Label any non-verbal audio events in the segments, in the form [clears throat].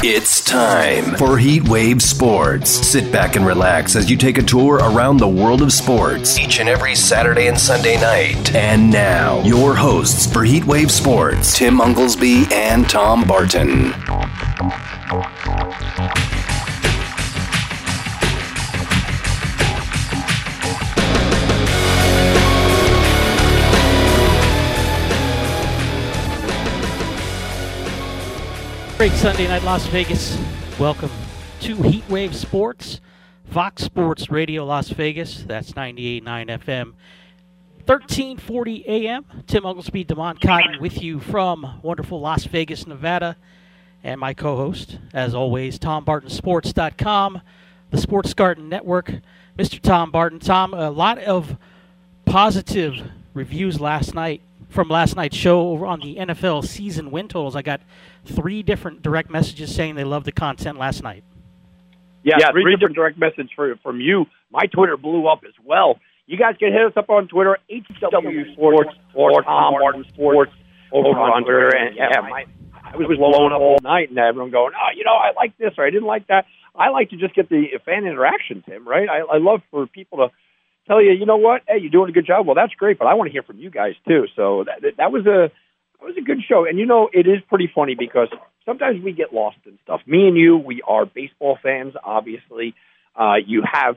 It's time for Heatwave Sports. Sit back and relax as you take a tour around the world of sports each and every Saturday and Sunday night. And now, your hosts for Heatwave Sports, Tim Unglesby and Tom Barton. Great Sunday night, Las Vegas. Welcome to Heatwave Sports, Fox Sports Radio Las Vegas. That's 98.9 FM, 1340 AM. Tim Unglesby, Demond Cotton with you from wonderful Las Vegas, Nevada. And my co host, as always, TomBartonSports.com, the Sports Garden Network. Mr. Tom Barton. Tom, a lot of positive reviews last night from last night's show over on the NFL season win totals. I got three different direct messages saying they loved the content last night. Yeah, yeah three, three different direct messages for, from you. My Twitter blew up as well. You guys can hit us up on Twitter, HW Sports or Tom Barton Sports over on Twitter. And yeah, my, I was blowing up all night, and everyone going, "Oh, you know, I like this or I didn't like that." I like to just get the fan interaction, Tim. Right? I, I love for people to tell you, you know what? Hey, you're doing a good job. Well, that's great, but I want to hear from you guys too. So that that was a that was a good show. And you know, it is pretty funny because sometimes we get lost in stuff. Me and you, we are baseball fans, obviously. Uh, you have,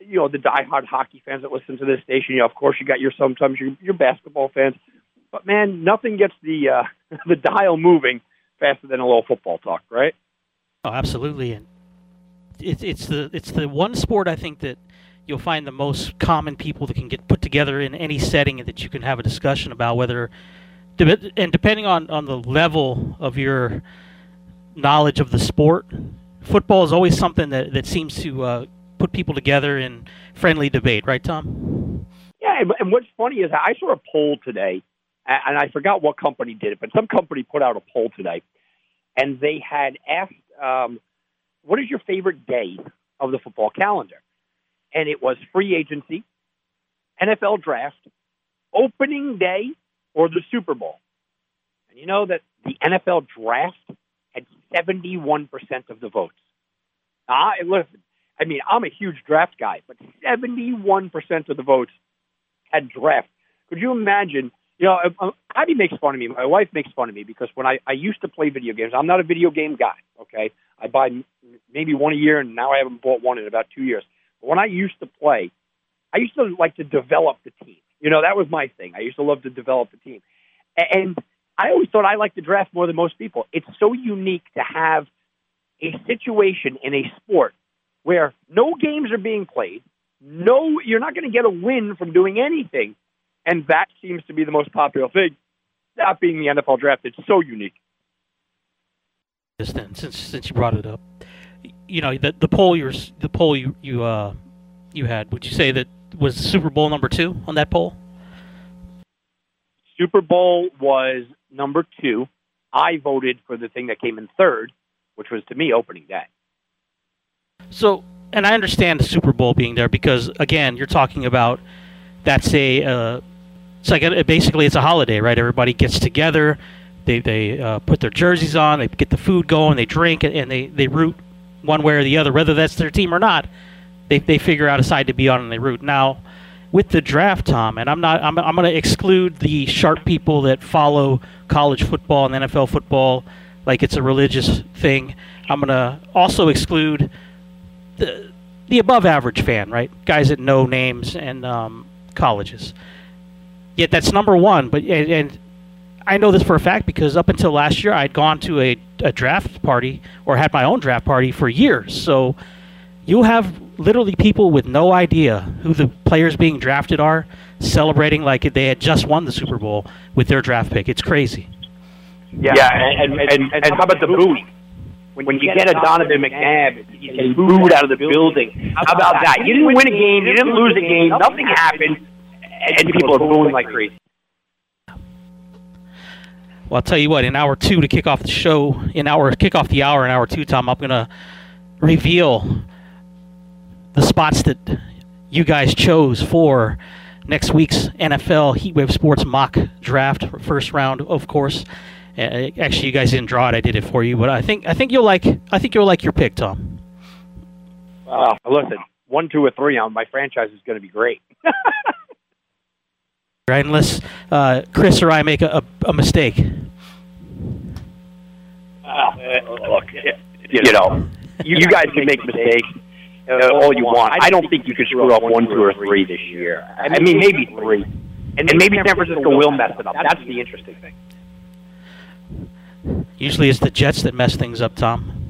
you know, the diehard hockey fans that listen to this station. You know, of course, you got your sometimes your, your basketball fans. But man, nothing gets the uh, [laughs] the dial moving faster than a little football talk, right? Oh, absolutely. And it's it's the it's the one sport I think that you'll find the most common people that can get put together in any setting that you can have a discussion about whether and depending on, on the level of your knowledge of the sport football is always something that, that seems to uh, put people together in friendly debate right tom? Yeah and what's funny is i saw a poll today and i forgot what company did it but some company put out a poll today and they had asked um, what is your favorite day of the football calendar and it was free agency, NFL draft, opening day, or the Super Bowl. And you know that the NFL draft had 71% of the votes. Ah, listen, I mean, I'm a huge draft guy, but 71% of the votes had draft. Could you imagine? You know, um, Abby makes fun of me. My wife makes fun of me because when I, I used to play video games, I'm not a video game guy, okay? I buy maybe one a year, and now I haven't bought one in about two years when I used to play, I used to like to develop the team. You know, that was my thing. I used to love to develop the team. And I always thought I liked the draft more than most people. It's so unique to have a situation in a sport where no games are being played, no you're not going to get a win from doing anything, and that seems to be the most popular thing. That being the NFL draft, it's so unique. Since since you brought it up, you know the the poll you the poll you you uh you had. Would you say that was Super Bowl number two on that poll? Super Bowl was number two. I voted for the thing that came in third, which was to me opening day. So, and I understand the Super Bowl being there because again, you're talking about that's a uh, it's like a, basically it's a holiday, right? Everybody gets together. They they uh, put their jerseys on. They get the food going. They drink and they they root one way or the other, whether that's their team or not. They, they figure out a side to be on and they root. Now, with the draft, Tom, and I'm not I'm, I'm going to exclude the sharp people that follow college football and NFL football like it's a religious thing. I'm going to also exclude the the above average fan, right? Guys that know names and um, colleges. Yet that's number one. But and, and I know this for a fact because up until last year, I'd gone to a, a draft party or had my own draft party for years. So you have literally people with no idea who the players being drafted are celebrating like they had just won the Super Bowl with their draft pick. It's crazy. Yeah, yeah and, and, and, and, how about the boot? When, when you get a Donovan McNabb, you get booed out of the building. How about that? You didn't win a game, you didn't lose a game, nothing happened, and people are booing like crazy. Well, I'll tell you what. In hour two to kick off the show, in hour kick off the hour in hour two, Tom, I'm gonna reveal the spots that you guys chose for next week's NFL Heatwave Sports mock draft, first round, of course. Uh, actually, you guys didn't draw it; I did it for you. But I think I think you'll like I think you'll like your pick, Tom. Well, listen, one, two, or three on my franchise is going to be great. [laughs] right, unless uh, Chris or I make a, a, a mistake. Uh, look, you know, you, you guys can make mistakes uh, all you want. I don't think you could screw up one, two, or three this year. I mean, maybe three. And, and maybe San Francisco will mess it up. That's the interesting thing. Usually it's the Jets that mess things up, Tom.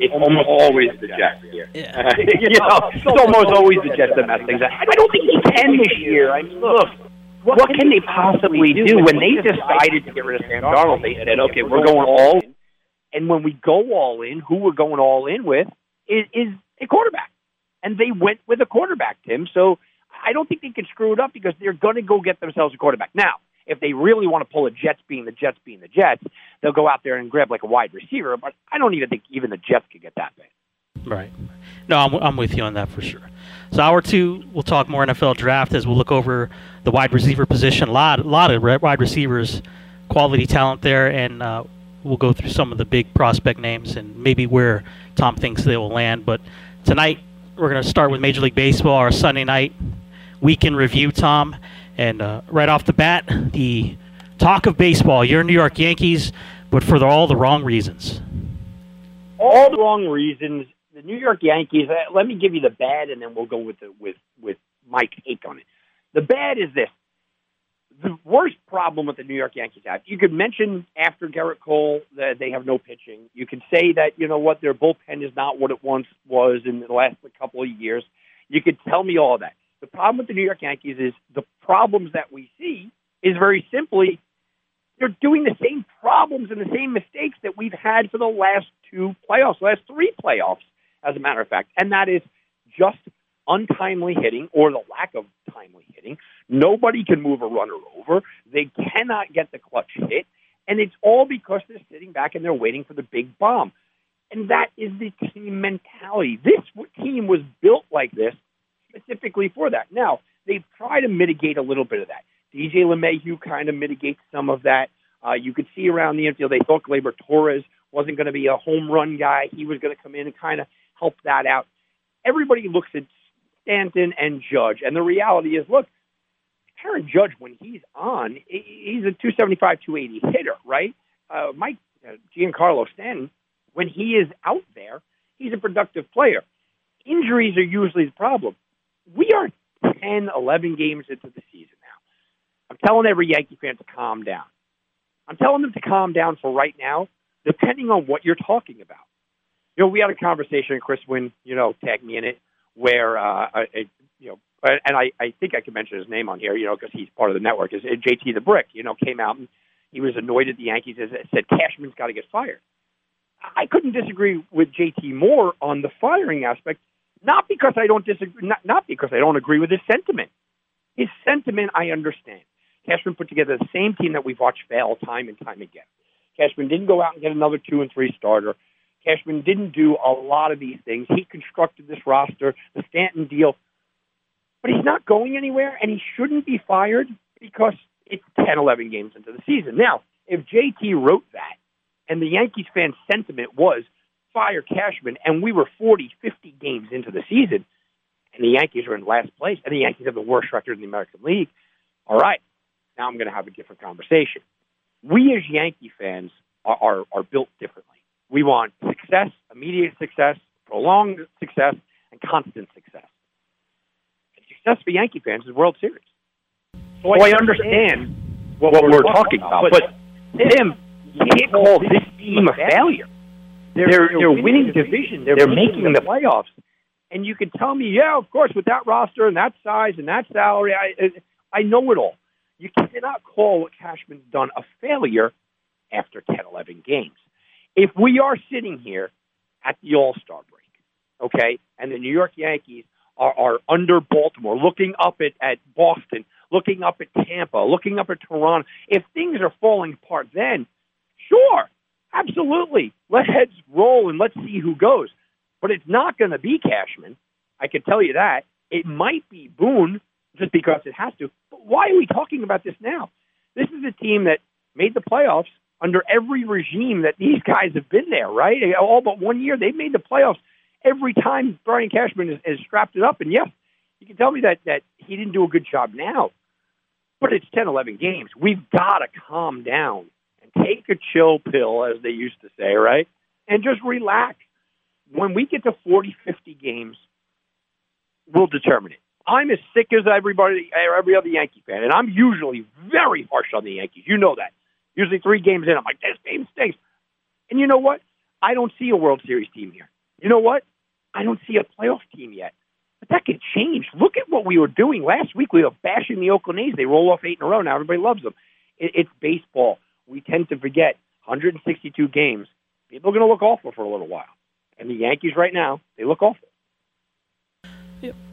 It's almost always the Jets here. Yeah. [laughs] you know, it's almost always the Jets that mess things up. I don't think they can this year. I mean, look, what, what can they possibly do? When they decided to get rid of Sam Darnold, they said, okay, we're going all in. And when we go all in, who we're going all in with is, is a quarterback. And they went with a quarterback, Tim. So I don't think they can screw it up because they're going to go get themselves a quarterback. Now, if they really want to pull a Jets being the Jets being the Jets, they'll go out there and grab like a wide receiver. But I don't even think even the Jets could get that big. Right. No, I'm, I'm with you on that for sure. So hour two, we'll talk more NFL draft as we'll look over the wide receiver position. A lot, a lot of wide receivers, quality talent there, and uh, we'll go through some of the big prospect names and maybe where Tom thinks they will land. But tonight, we're going to start with Major League Baseball, our Sunday night weekend review, Tom. And uh, right off the bat, the talk of baseball. You're New York Yankees, but for the, all the wrong reasons. All the wrong reasons. The New York Yankees. Uh, let me give you the bad, and then we'll go with the, with with my take on it. The bad is this: the worst problem with the New York Yankees have. You could mention after Gerrit Cole that they have no pitching. You could say that you know what their bullpen is not what it once was in the last couple of years. You could tell me all that. The problem with the New York Yankees is the problems that we see is very simply they're doing the same problems and the same mistakes that we've had for the last two playoffs, last three playoffs, as a matter of fact, and that is just untimely hitting or the lack of timely hitting. Nobody can move a runner over. They cannot get the clutch hit. And it's all because they're sitting back and they're waiting for the big bomb. And that is the team mentality. This team was built like this specifically for that. Now, they've tried to mitigate a little bit of that. DJ LeMahieu kind of mitigates some of that. Uh, you could see around the infield, they thought Gleyber Torres wasn't going to be a home run guy. He was going to come in and kind of help that out. Everybody looks at Stanton and Judge, and the reality is, look, Aaron Judge, when he's on, he's a 275, 280 hitter, right? Uh, Mike uh, Giancarlo Stanton, when he is out there, he's a productive player. Injuries are usually the problem we are 10, 11 games into the season now. I'm telling every Yankee fan to calm down. I'm telling them to calm down for right now, depending on what you're talking about. You know, we had a conversation, Chris Wynn, you know, tagged me in it, where, uh, I, you know, and I, I think I can mention his name on here, you know, because he's part of the network, is JT the Brick, you know, came out and he was annoyed at the Yankees and said Cashman's got to get fired. I couldn't disagree with JT more on the firing aspect not because I don't disagree, not, not because I don't agree with his sentiment. His sentiment, I understand. Cashman put together the same team that we've watched fail time and time again. Cashman didn't go out and get another two and three starter. Cashman didn't do a lot of these things. He constructed this roster, the Stanton deal, but he's not going anywhere, and he shouldn't be fired because it's 10, 11 games into the season. Now, if JT wrote that, and the Yankees fan sentiment was fire Cashman, and we were 40, 50 games into the season, and the Yankees are in last place, and the Yankees have the worst record in the American League. All right, now I'm going to have a different conversation. We as Yankee fans are, are, are built differently. We want success, immediate success, prolonged success, and constant success. And success for Yankee fans is World Series. So I understand what, what we're talking about, but Tim, you can't call this team a failure. They're, they're, they're winning, winning division. They're, they're making, making the playoffs. And you can tell me, yeah, of course, with that roster and that size and that salary, I, I know it all. You cannot call what Cashman's done a failure after 10, 11 games. If we are sitting here at the All Star break, okay, and the New York Yankees are, are under Baltimore, looking up at, at Boston, looking up at Tampa, looking up at Toronto, if things are falling apart then, sure, Absolutely. Let heads roll and let's see who goes. But it's not going to be Cashman. I can tell you that. It might be Boone just because it has to. But why are we talking about this now? This is a team that made the playoffs under every regime that these [laughs] guys have been there, right? All but one year, they've made the playoffs every time Brian Cashman has, has strapped it up. And yes, you can tell me that, that he didn't do a good job now, but it's 10, 11 games. We've got to calm down and take a chill pill, as they used to say, right? And just relax. When we get to 40, 50 games, we'll determine it. I'm as sick as everybody, every other Yankee fan, and I'm usually very harsh on the Yankees. You know that. Usually three games in, I'm like, this game stinks. And you know what? I don't see a World Series team here. You know what? I don't see a playoff team yet. But that could change. Look at what we were doing last week. We were bashing the Oakland A's. They roll off eight in a row. Now everybody loves them. It, it's baseball. We tend to forget 162 games. People are going to look awful for a little while. And the Yankees right now, they look awful.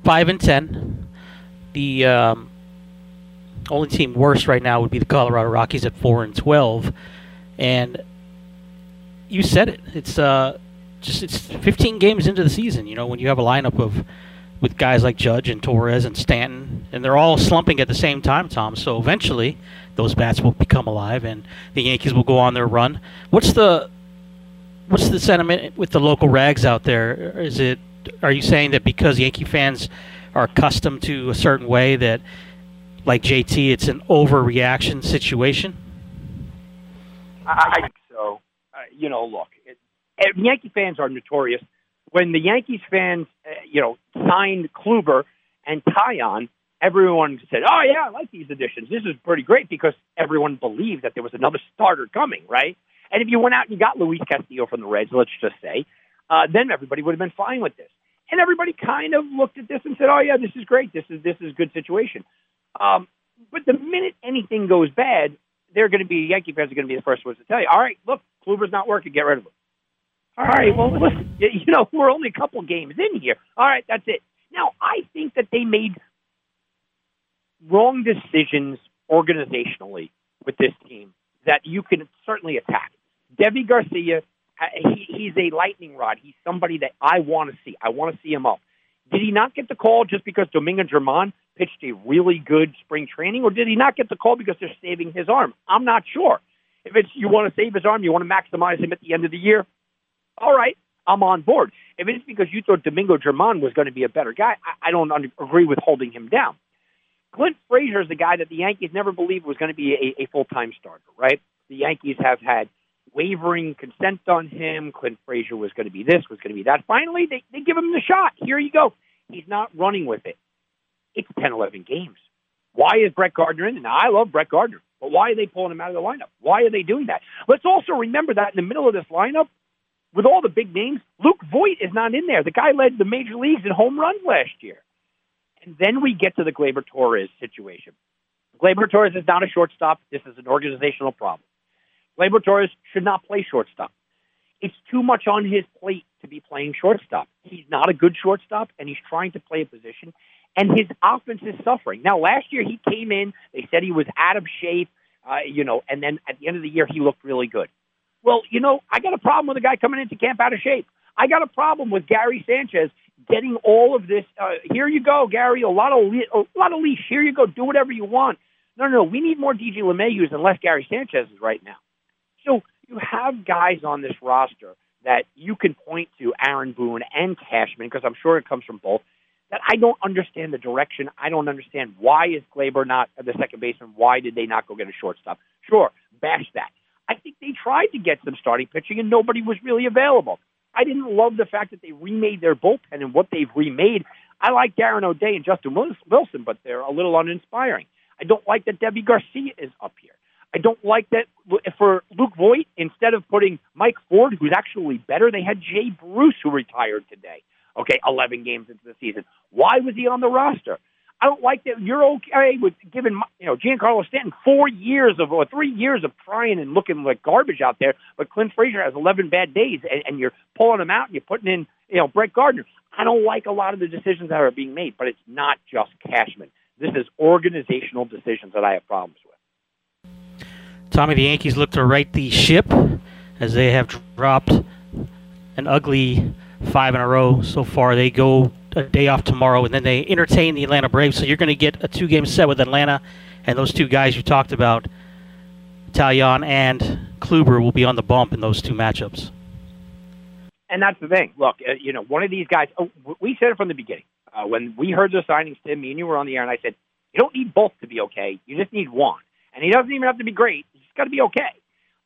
Five and ten. The um, only team worse right now would be the Colorado Rockies at four and twelve, and you said it. It's uh, just it's 15 games into the season. You know when you have a lineup of with guys like Judge and Torres and Stanton, and they're all slumping at the same time, Tom. So eventually, those bats will become alive, and the Yankees will go on their run. What's the what's the sentiment with the local rags out there? Is it are you saying that because Yankee fans are accustomed to a certain way that, like JT, it's an overreaction situation? I think so. Uh, you know, look, it, it, Yankee fans are notorious. When the Yankees fans, uh, you know, signed Kluber and Taillon, everyone said, "Oh yeah, I like these additions. This is pretty great," because everyone believed that there was another starter coming, right? And if you went out and you got Luis Castillo from the Reds, let's just say, uh, then everybody would have been fine with this. And everybody kind of looked at this and said, "Oh yeah, this is great. This is this is a good situation." Um, but the minute anything goes bad, they're going to be Yankee fans are going to be the first ones to tell you, "All right, look, Kluber's not working. Get rid of him." All right, well, listen, you know, we're only a couple games in here. All right, that's it. Now, I think that they made wrong decisions organizationally with this team that you can certainly attack. Deivi Garcia uh, he, he's a lightning rod. He's somebody that I want to see. I want to see him up. Did he not get the call just because Domingo Germán pitched a really good spring training, or did he not get the call because they're saving his arm? I'm not sure. If it's you want to save his arm, you want to maximize him at the end of the year, all right, I'm on board. If it's because you thought Domingo Germán was going to be a better guy, I, I don't un- agree with holding him down. Clint Frazier is the guy that the Yankees never believed was going to be a, a full time starter, right? The Yankees have had wavering consent on him. Clint Frazier was going to be this, was going to be that. Finally, they, they give him the shot. Here you go. He's not running with it. It's 10, 11 games. Why is Brett Gardner in? Now, I love Brett Gardner, but why are they pulling him out of the lineup? Why are they doing that? Let's also remember that in the middle of this lineup, with all the big names, Luke Voit is not in there. The guy led the major leagues in home runs last year. And then we get to the Gleyber Torres situation. Gleyber Torres is not a shortstop. This is an organizational problem. Gleyber Torres should not play shortstop. It's too much on his plate to be playing shortstop. He's not a good shortstop, and he's trying to play a position, and his offense is suffering. Now, last year he came in, they said he was out of shape, uh, you know, and then at the end of the year he looked really good. Well, you know, I got a problem with a guy coming into camp out of shape. I got a problem with Gary Sanchez getting all of this. Uh, here you go, Gary. A lot of le- a lot of leash. Here you go. Do whatever you want. No, no, no. We need more DJ LeMahieu's and less Gary Sanchez's right now. So you have guys on this roster that you can point to Aaron Boone and Cashman, because I'm sure it comes from both, that I don't understand the direction. I don't understand why is Gleyber not the second baseman? Why did they not go get a shortstop? Sure, bash that. I think they tried to get some starting pitching and nobody was really available. I didn't love the fact that they remade their bullpen and what they've remade. I like Darren O'Day and Justin Wilson, but they're a little uninspiring. I don't like that Deivi Garcia is up here. I don't like that for Luke Voit, instead of putting Mike Ford, who's actually better, they had Jay Bruce, who retired today. Okay, 11 games into the season. Why was he on the roster? I don't like that you're okay with giving you know Giancarlo Stanton four years of or three years of trying and looking like garbage out there, but Clint Frazier has 11 bad days, and, and you're pulling him out and you're putting in you know Brett Gardner. I don't like a lot of the decisions that are being made, but it's not just Cashman. This is organizational decisions that I have problems with. Tommy, the Yankees look to right the ship as they have dropped an ugly five in a row so far. They go a day off tomorrow, and then they entertain the Atlanta Braves. So you're going to get a two-game set with Atlanta, and those two guys you talked about. Taillon and Kluber will be on the bump in those two matchups. And that's the thing. Look, uh, you know, one of these guys. Oh, we said it from the beginning uh, when we heard the signings. Tim, me and you were on the air, and I said, you don't need both to be okay. You just need one, and he doesn't even have to be great. He's got to be okay.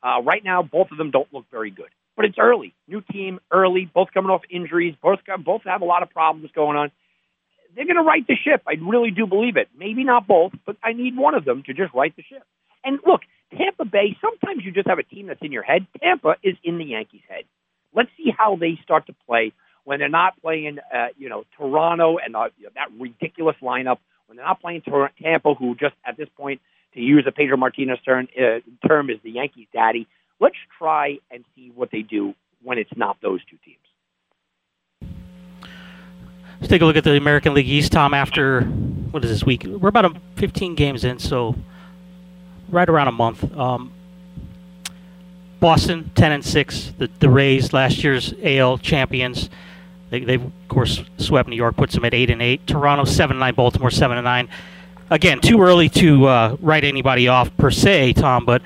Uh, right now, both of them don't look very good, but it's early. New team, early. Both coming off injuries. Both both have a lot of problems going on. They're going to right the ship. I really do believe it. Maybe not both, but I need one of them to just right the ship. And look, Tampa Bay. Sometimes you just have a team that's in your head. Tampa is in the Yankees' head. Let's see how they start to play when they're not playing, uh, you know, Toronto and uh, that ridiculous lineup. When they're not playing Tampa, who just at this point, to use a Pedro Martinez term, uh, term is the Yankees' daddy. Let's try and see what they do when it's not those two teams. Let's take a look at the American League East, Tom. After what is this week? We're about 15 games in, so right around a month. Um, Boston, 10 and 6. The, the Rays, last year's AL champions. They, they've, of course, swept New York, puts them at 8 and 8. Toronto, 7 and 9. Baltimore, 7 and 9. Again, too early to uh, write anybody off per se, Tom, but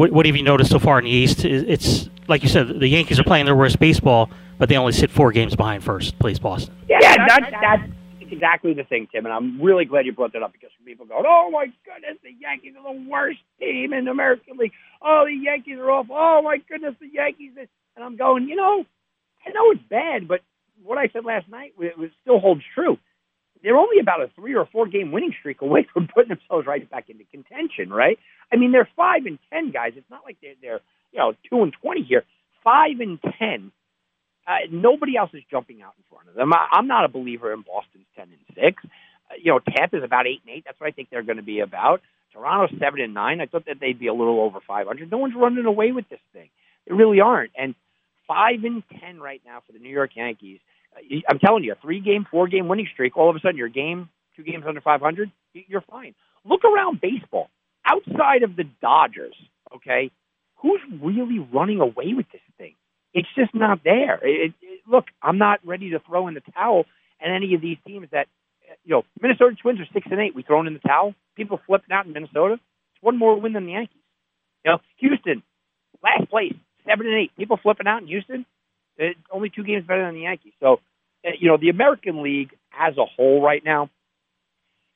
what, what have you noticed so far in the East? It's, like you said, the Yankees are playing their worst baseball, but they only sit four games behind first place Boston. Yeah, yeah that, that, exactly the thing, Tim, and I'm really glad you brought that up because people go, "Oh my goodness, the Yankees are the worst team in the American League. Oh, the Yankees are off. Oh my goodness, the Yankees." And I'm going, you know, I know it's bad, but what I said last night it, it still holds true. They're only about a three or four game winning streak away from putting themselves right back into contention, right? I mean, they're five and ten guys. It's not like they're they're you know two and twenty here. Five and ten uh, nobody else is jumping out in front of them. I, I'm not a believer in Boston's ten and six. Uh, you know, Tampa's about eight and eight. That's what I think they're going to be about. Toronto's seven and nine. I thought that they'd be a little over five hundred. No one's running away with this thing. They really aren't. And five and ten right now for the New York Yankees. I'm telling you, a three game, four game winning streak. All of a sudden, your game, two games under five hundred. You're fine. Look around baseball. Outside of the Dodgers, okay, who's really running away with this thing? it's just not there. It, it, look, I'm not ready to throw in the towel at any of these teams that, eh, you know, Minnesota Twins are six and eight. We thrown in the towel. People flipping out in Minnesota. It's one more win than the Yankees. You know, Houston, last place, seven and eight. People flipping out in Houston. Only two games better than the Yankees. So, uh, you know, the American League as a whole right now,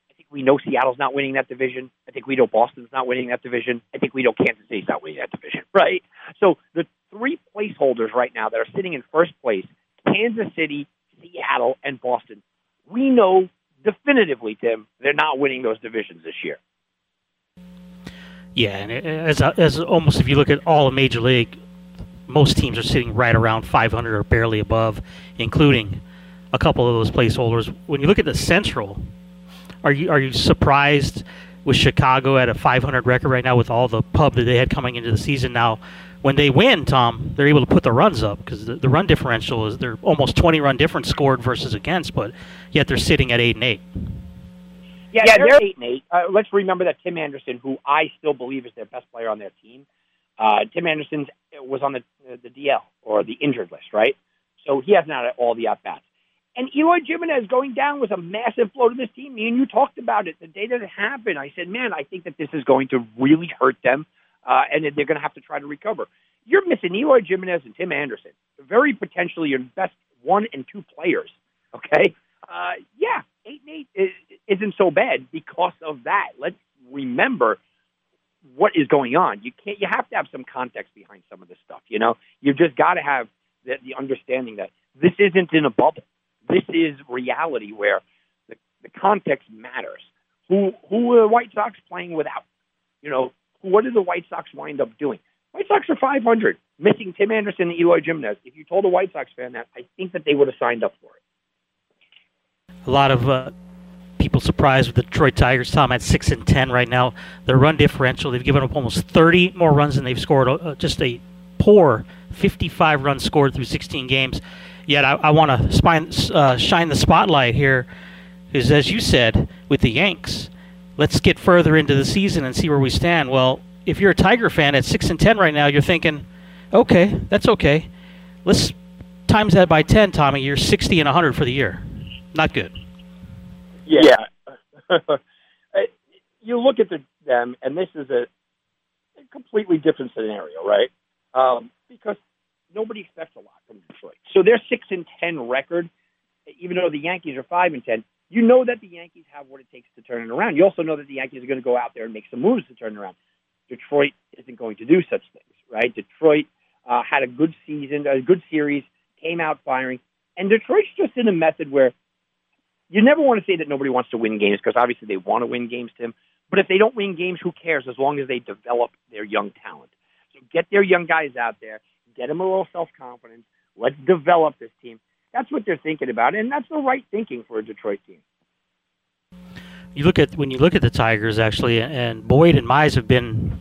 I think we know Seattle's not winning that division. I think we know Boston's not winning that division. I think we know Kansas City's not winning that division, [laughs] right? So the three placeholders right now that are sitting in first place Kansas City, Seattle, and Boston. We know definitively, Tim, they're not winning those divisions this year. Yeah, and as, as almost if you look at all of Major League, most teams are sitting right around 500 or barely above, including a couple of those placeholders. When you look at the Central, are you are you surprised with Chicago at a 500 record right now with all the pub that they had coming into the season? Now when they win, Tom, they're able to put the runs up because the, the, run differential is they're almost 20 run difference scored versus against, but yet they're sitting at eight and eight. Yeah, yeah they're, they're eight and eight. Uh, let's remember that Tim Anderson, who I still believe is their best player on their team, uh, Tim Anderson was on the the DL or the injured list, right? So he hasn't had all the at bats. And Eloy Jimenez going down was a massive blow to this team. Me and you talked about it the day that it happened. I said, man, I think that this is going to really hurt them uh, and they're going to have to try to recover. You're missing Eloy Jimenez and Tim Anderson, very potentially your best one and two players. Okay, uh, yeah, eight and eight is, isn't so bad because of that. Let's remember what is going on. You can't. You have to have some context behind some of this stuff. You know, you've just got to have the, the understanding that this isn't in a bubble. This is reality where the, the context matters. Who who are the White Sox playing without? You know, what did the White Sox wind up doing? White Sox are 500, missing Tim Anderson and Eloy Jimenez. If you told a White Sox fan that, I think that they would have signed up for it. A lot of uh, people surprised with the Detroit Tigers. Tom at six and ten right now. Their run differential, they've given up almost 30 more runs than they've scored. Uh, just a poor 55 runs scored through 16 games. Yet I, I want to uh, shine the spotlight here, because as you said with the Yanks, let's get further into the season and see where we stand. Well, if you're a Tiger fan at six and ten right now, you're thinking, okay, that's okay. Let's times that by ten, Tommy. You're sixty and hundred for the year. Not good. Yeah. [laughs] you look at the, them, and this is a completely different scenario, right? Um, because nobody expects a lot from Detroit. So their six and ten record, even though the Yankees are five and ten, you know that the Yankees have what it takes to turn it around. You also know that the Yankees are going to go out there and make some moves to turn it around. Detroit isn't going to do such things, right? Detroit uh, had a good season, a good series, came out firing, and Detroit's just in a method where you never want to say that nobody wants to win games because obviously they want to win games, Tim. But if they don't win games, who cares as long as they develop their young talent? So get their young guys out there, get them a little self confidence. Let's develop this team. That's what they're thinking about, and that's the right thinking for a Detroit team. You look at when you look at the Tigers actually, and Boyd and Mize have been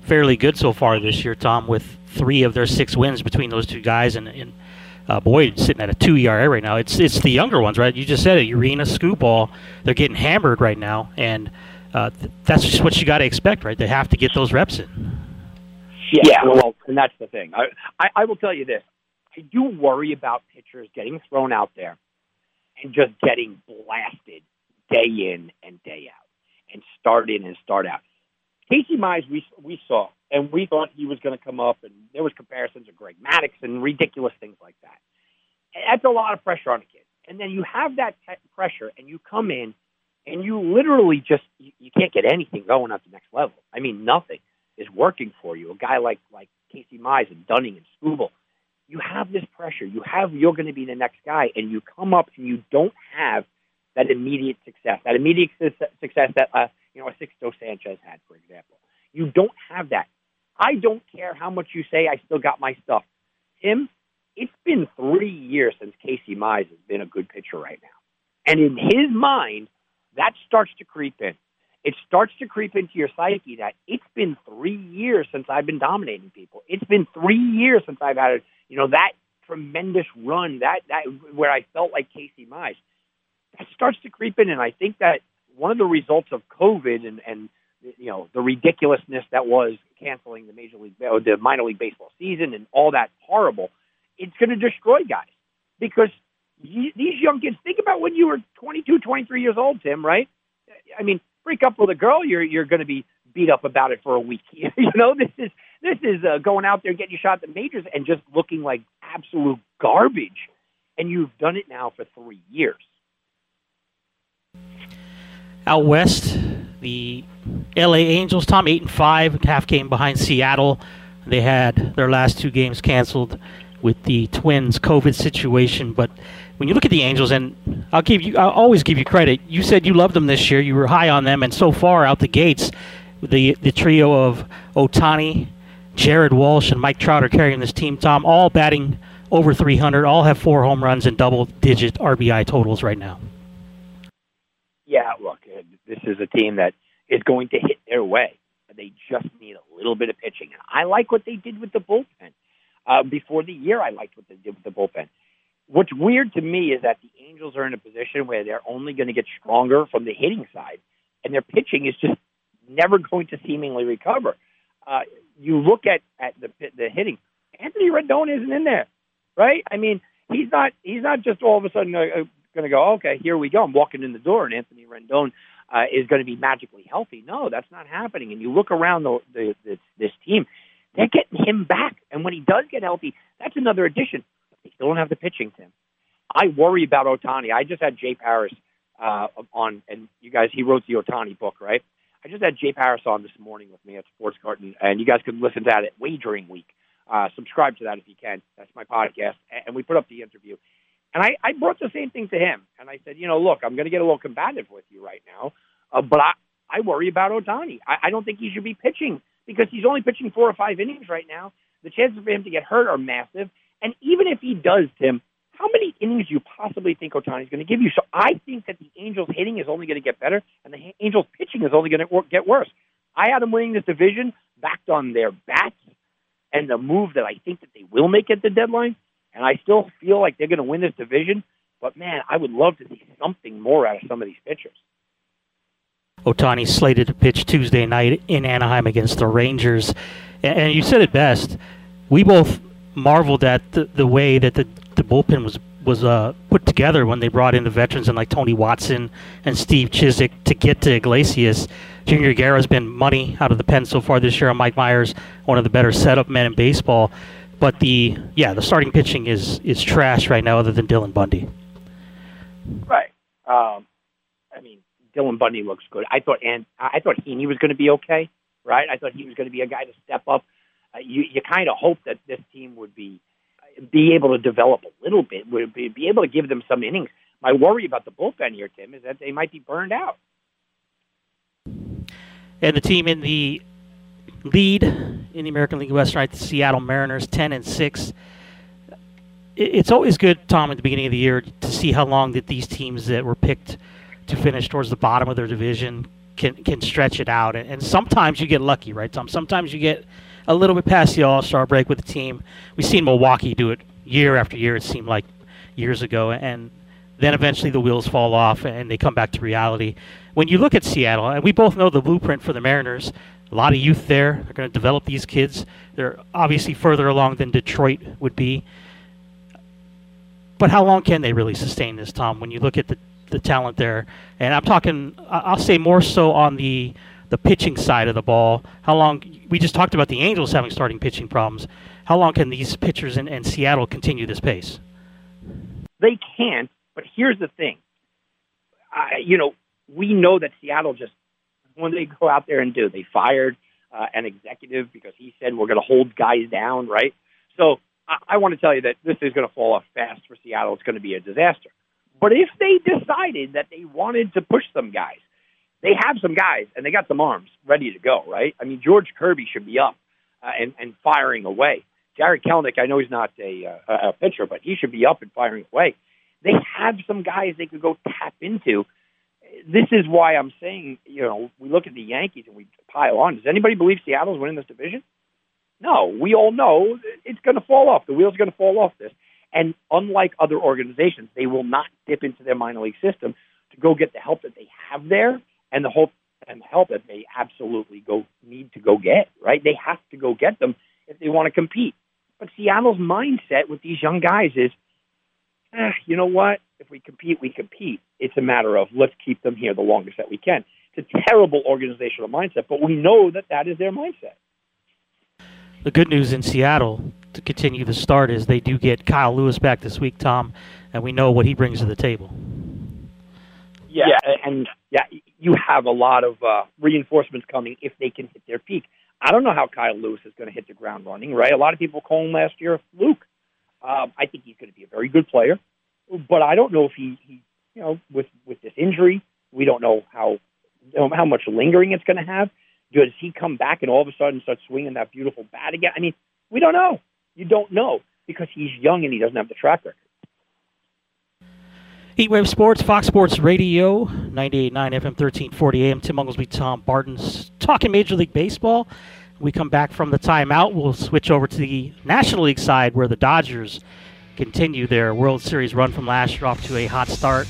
fairly good so far this year, Tom, with three of their six wins between those two guys, and, and uh, Boyd sitting at a two ERA right now. It's it's the younger ones, right? You just said it, Urena, Skubal. They're getting hammered right now, and uh, th- that's just what you got to expect, right? They have to get those reps in. Yeah, yeah, well, and that's the thing. I, I, I will tell you this: I do worry about pitchers getting thrown out there and just getting blasted day in and day out, and start in and start out. Casey Mize, we we saw, and we thought he was going to come up, and there was comparisons of Greg Maddux and ridiculous things like that. That's a lot of pressure on a kid. And then you have that pressure, and you come in, and you literally just you, you can't get anything going at the next level. I mean, nothing is working for you. A guy like like Casey Mize and Dunning and Skubal, you have this pressure. You have you're going to be the next guy, and you come up and you don't have that immediate success, that immediate success that uh, you know a Sixto Sanchez had, for example. You don't have that. I don't care how much you say I still got my stuff. Tim, it's been three years since Casey Mize has been a good pitcher right now. And in his mind, that starts to creep in. It starts to creep into your psyche that it's been three years since I've been dominating people. It's been three years since I've had, you know, that tremendous run, that that where I felt like Casey Mize. That starts to creep in, and I think that one of the results of COVID and and you know the ridiculousness that was canceling the major league or the minor league baseball season and all that horrible, it's going to destroy guys because these young kids. Think about when you were 22, 23 years old, Tim. Right? I mean, break up with a girl, you're you're going to be beat up about it for a week. [laughs] you know, this is this is uh, going out there getting shot at the majors and just looking like absolute garbage. And you've done it now for three years. Out west, the LA Angels, Tom, eight and five, half game behind Seattle. They had their last two games canceled with the Twins COVID situation. But when you look at the Angels, and I'll give you, I'll always give you credit. You said you loved them this year. You were high on them, and so far out the gates, the the trio of Ohtani, Jared Walsh, and Mike Trout are carrying this team. Tom, all batting over 300, all have four home runs and double-digit RBI totals right now. Yeah, look, this is a team that is going to hit their way. They just need a little bit of pitching. And I like what they did with the bullpen. Uh, before the year, I liked what they did with the bullpen. What's weird to me is that the Angels are in a position where they're only going to get stronger from the hitting side, and their pitching is just never going to seemingly recover. Uh, you look at at the the hitting. Anthony Rendon isn't in there, right? I mean, he's not he's not just all of a sudden uh, uh going to go, okay, here we go. I'm walking in the door, and Anthony Rendon uh, is going to be magically healthy. No, that's not happening. And you look around the, the, the this team, they're getting him back. And when he does get healthy, that's another addition. They still don't have the pitching, Tim. I worry about Ohtani. I just had Jay Paris uh, on, and you guys, he wrote the Ohtani book, right? I just had Jay Paris on this morning with me at Sports Carton, and you guys could listen to that at Wagering Week. Uh, subscribe to that if you can. That's my podcast, and we put up the interview. And I, I brought the same thing to him, and I said, you know, look, I'm going to get a little combative with you right now, uh, but I, I worry about Ohtani. I, I don't think he should be pitching because he's only pitching four or five innings right now. The chances for him to get hurt are massive. And even if he does, Tim, how many innings do you possibly think Ohtani's going to give you? So I think that the Angels' hitting is only going to get better, and the Angels' pitching is only going to get worse. I had them winning this division backed on their bats and the move that I think that they will make at the deadline and I still feel like they're going to win this division. But man, I would love to see something more out of some of these pitchers. Ohtani slated to pitch Tuesday night in Anaheim against the Rangers, and you said it best. We both marveled at the, the way that the, the bullpen was was uh, put together when they brought in the veterans and like Tony Watson and Steve Cishek to get to Iglesias. Junior Guerra has been money out of the pen so far this year. On Mike Mayers, one of the better setup men in baseball. But the yeah, the starting pitching is is trash right now, other than Dylan Bundy. Right. Um, I mean, Dylan Bundy looks good. I thought, and I thought Heaney was going to be okay. Right. I thought he was going to be a guy to step up. Uh, you you kind of hope that this team would be be able to develop a little bit, would be, be able to give them some innings. My worry about the bullpen here, Tim, is that they might be burned out. And the team in the lead in the American League West, right? The Seattle Mariners, ten and six. It's always good, Tom, at the beginning of the year to see how long that these teams that were picked to finish towards the bottom of their division can can stretch it out. And, and sometimes you get lucky, right, Tom? Sometimes you get a little bit past the All Star break with the team. We've seen Milwaukee do it year after year. It seemed like years ago, and then eventually the wheels fall off and they come back to reality. When you look at Seattle, and we both know the blueprint for the Mariners, a lot of youth there. They're going to develop these kids. They're obviously further along than Detroit would be. But how long can they really sustain this, Tom? When you look at the the talent there, and I'm talking, I'll say more so on the the pitching side of the ball. How long? We just talked about the Angels having starting pitching problems. How long can these pitchers in, in Seattle continue this pace? They can't. But here's the thing. I, you know, we know that Seattle just when they go out there and do, they fired uh, an executive because he said we're going to hold guys down, right? So I, I want to tell you that this is going to fall off fast for Seattle. It's going to be a disaster. But if they decided that they wanted to push some guys, they have some guys and they got some arms ready to go, right? I mean, George Kirby should be up uh, and, and firing away. Jarred Kelenic, I know he's not a, uh, a pitcher, but he should be up and firing away. They have some guys they could go tap into. This is why I'm saying, you know, we look at the Yankees and we pile on. Does anybody believe Seattle's winning this division? No, we all know it's going to fall off. The wheel's going to fall off this. And unlike other organizations, they will not dip into their minor league system to go get the help that they have there and the hope and help that they absolutely go need to go get, right? They have to go get them if they want to compete. But Seattle's mindset with these young guys is, eh, you know what? If we compete, we compete. It's a matter of let's keep them here the longest that we can. It's a terrible organizational mindset, but we know that that is their mindset. The good news in Seattle to continue the start is they do get Kyle Lewis back this week, Tom, and we know what he brings to the table. Yeah, yeah and yeah, you have a lot of uh, reinforcements coming if they can hit their peak. I don't know how Kyle Lewis is going to hit the ground running, right? A lot of people call him last year a fluke. Um, I think he's going to be a very good player, but I don't know if he, he you know, with with this injury, we don't know how know, how much lingering it's going to have. Does he come back and all of a sudden start swinging that beautiful bat again? I mean, we don't know. You don't know because he's young and he doesn't have the track record. Heatwave Sports, Fox Sports Radio, 98.9 FM, 1340 AM. Tim Unglesby, Tom Barton's talking Major League Baseball. We come back from the timeout. We'll switch over to the National League side where the Dodgers continue their World Series run from last year off to a hot start.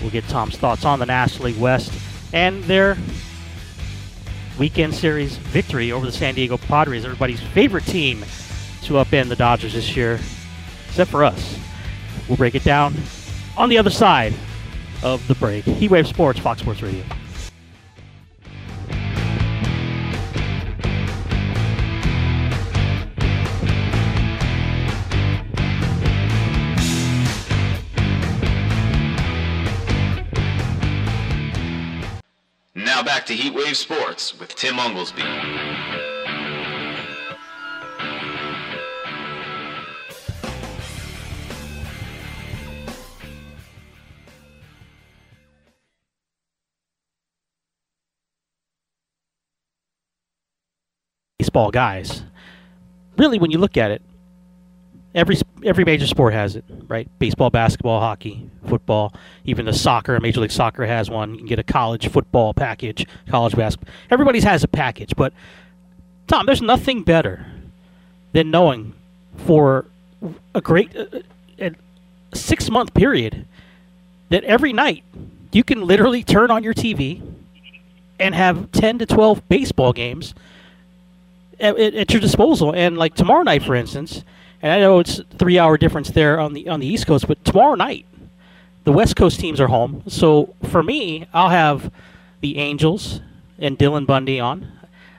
We'll get Tom's thoughts on the National League West and their weekend series victory over the San Diego Padres, everybody's favorite team to upend the Dodgers this year, except for us. We'll break it down on the other side of the break. Heatwave Sports, Fox Sports Radio. To Heatwave Sports with Tim Unglesby. baseball guys. Really, when you look at it, every every major sport has it, right? Baseball, basketball, hockey, football, even the soccer, Major League Soccer has one. You can get a college football package, college basketball. Everybody's has a package, but Tom, there's nothing better than knowing for a great uh, uh six month period that every night you can literally turn on your TV and have 10 to 12 baseball games at, at, your disposal. And like tomorrow night, for instance, and I know it's three hour difference there on the on the East Coast, but tomorrow night, the West Coast teams are home. So for me, I'll have the Angels and Dylan Bundy on.